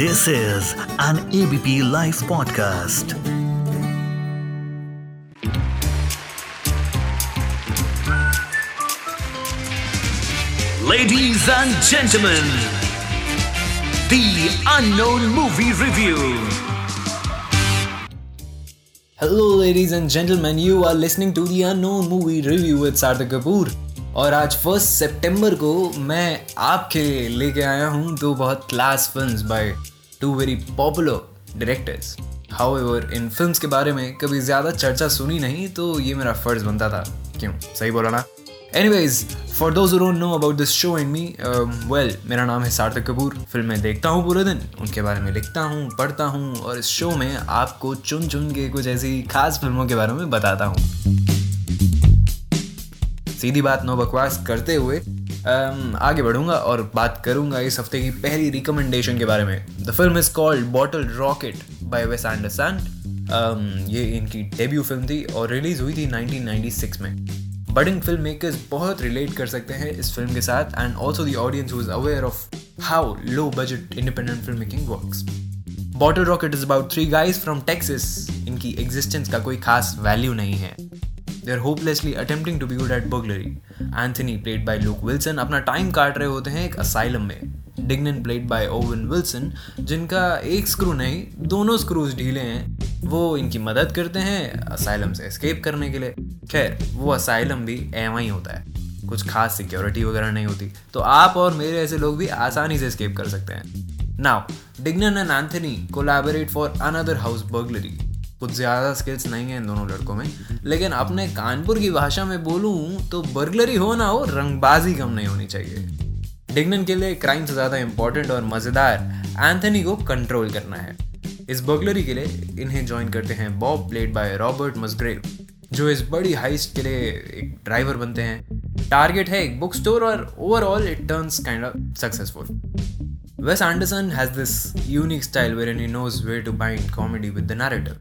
This is an ABP Life podcast. Ladies and gentlemen, the unknown movie review. Hello, ladies and gentlemen, you are listening to the unknown movie review with Sardar Kapoor. और आज first सितंबर को मैं आपके लिए लेके आया हूँ दो बहुत class films by two very popular directors however in film के बारे में कभी ज़्यादा चर्चा सुनी नहीं तो ये मेरा फ़र्ज़ बनता था। क्यों? सही बोला ना? Anyways for those know about this show and me well मेरा नाम है सार्थक कपूर। फ़िल्में देखता हूँ पूरे दिन, उनके बारे में लिखता हूँ, पढ़ता हूँ और इस शो में आपको चुन चुन के कुछ ऐसी खास फ़िल्मों के बारे में बताता हूँ। सीधी बात नो बकवास करते हुए um, आगे बढ़ूँगा और बात करूँगा इस हफ़्ते की पहली रिकमेंडेशन के बारे में। The film is called Bottle Rocket by Wes Anderson ये इनकी डेब्यू फ़िल्म थी और रिलीज़ हुई थी 1996 में। बडिंग फ़िल्म मेकर्स बहुत रिलेट कर सकते हैं इस फ़िल्म के साथ and also the audience is aware of how low budget independent film making works Bottle Rocket is about three guys from Texas इनकी एग्जिस्टेंस का कोई खास वैल्यू नहीं है। They are hopelessly attempting to be good at burglary Anthony played by Luke Wilson अपना time काट रहे होते हैं एक असाइलम में। Dignan played by Owen Wilson जिनका एक स्क्रू नहीं, दोनों स्क्रूज ढीले हैं। वो इनकी मदद करते हैं असाइलम से एस्केप करने के लिए। खैर, वो असाइलम भी एम ही होता है। कुछ खास सिक्योरिटी वगैरह नहीं होती। तो आप और मेरे ऐसे लोग भी आसानी से एस्केप कर सकते हैं। Now Dignan and Anthony collaborate for another house burglary कुछ ज़्यादा स्किल्स नहीं है इन दोनों लड़कों में। लेकिन अपने कानपुर की भाषा में बोलूँ तो बर्गलरी हो ना हो, रंगबाजी कम नहीं होनी चाहिए। डिग्नन के लिए क्राइम से ज़्यादा इंपॉर्टेंट और मज़ेदार एंथनी को कंट्रोल करना है। इस बर्गलरी के लिए इन्हें ज्वाइन करते हैं Bob played by Robert Musgrave जो इस बड़ी हाइस्ट के लिए एक ड्राइवर बनते हैं। टारगेट है एक बुक स्टोर और overall it turns kind of successful Wes Anderson has this unique style wherein he knows where to bind comedy with the narrative.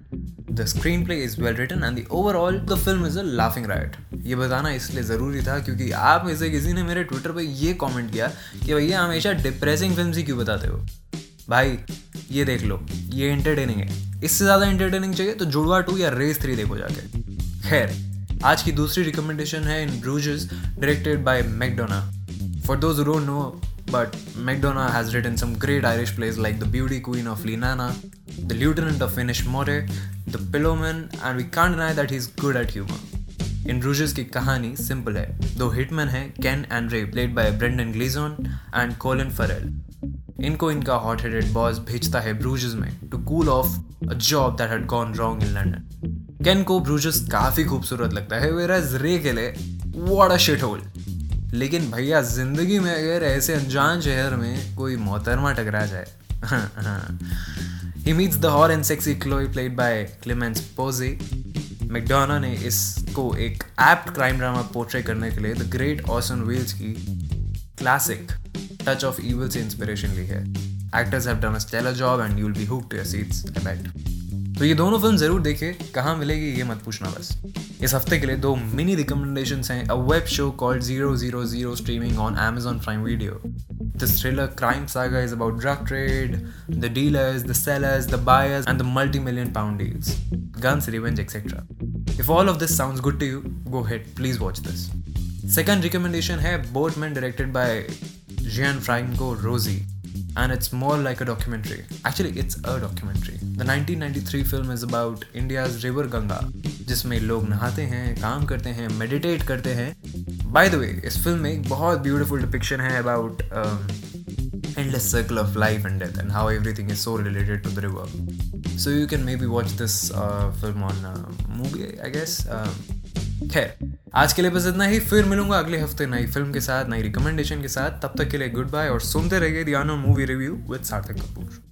The screenplay is well written and the overall, the film is a laughing riot. ये बताना इसलिए ज़रूरी था क्योंकि आप में से किसी ने मेरे ट्विटर पे ये कमेंट किया कि भैया हमेशा डिप्रेसिंग फ़िल्म ही क्यों बताते हो भाई, ये देख लो, ये एंटरटेनिंग है इससे ज़्यादा एंटरटेनिंग चाहिए तो जुड़वा टू या रेस थ्री देखो जाके खैर, आज की दूसरी रिकमेंडेशन है in Bruges directed by McDonagh for those don't know but McDonough has written some great Irish plays like The Beauty Queen of Linana, The Lieutenant of Finnish More, The Pillowman, and we can't deny that he's good at humor. इन रूजेस की कहानी simple है दो hitman हैं Ken and Ray played by Brendan Gleeson and Colin Farrell इनको इनका hot headed boss भेजता है bruises में to cool off a job that had gone wrong in London Ken को ब्रूजेस काफी खूबसूरत लगता है वेराज रे के लिए व्हाट अ शिट होल लेकिन भैया, ज़िंदगी में अगर ऐसे अनजान शहर में कोई मोहतरमा टकरा जाए, he meets the whore and sexy Chloe played by Clemence Poesy McDonagh ने इसको एक एप्ट क्राइम ड्रामा पोर्ट्रे करने के लिए द ग्रेट ऑसन वेल्स की क्लासिक टच ऑफ़ ईवल से इंस्पिरेशन ली है। Actors have done a stellar job and you will be hooked to your seats I bet तो ये दोनों फ़िल्म ज़रूर देखे, कहाँ मिलेगी ये मत पूछना बस। इस हफ़्ते के लिए दो मिनी रिकमेंडेशन हैं a web show called zero zero zero streaming on Amazon Prime Video this thriller crime saga is about drug trade the dealers the sellers the buyers and the multi million pound deals guns revenge etcetera if all of this sound good to you go ahead please watch this second recommendation है Boatman directed by Gianfranco Rosi and it's more like a documentary. Actually, it's a documentary. The 1993 film is about India's river Ganga, जिसमें लोग नहाते हैं काम करते हैं meditate करते हैं बाय द वे इस फ़िल्म में एक बहुत ब्यूटीफुल डिपिक्शन है about endless circle of life and death and how everything is so related to the river. So you can maybe watch this uh, film on uh, movie, I guess. Uh, खैर आज के लिए बस इतना ही। फिर मिलूँगा अगले हफ़्ते नई फ़िल्म के साथ नई रिकमेंडेशन के साथ। तब तक के लिए गुड बाय और सुनते रहिए दियानो मूवी रिव्यू विद सार्थक Kapoor.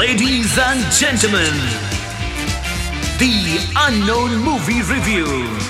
Ladies and gentlemen, the unknown movie review.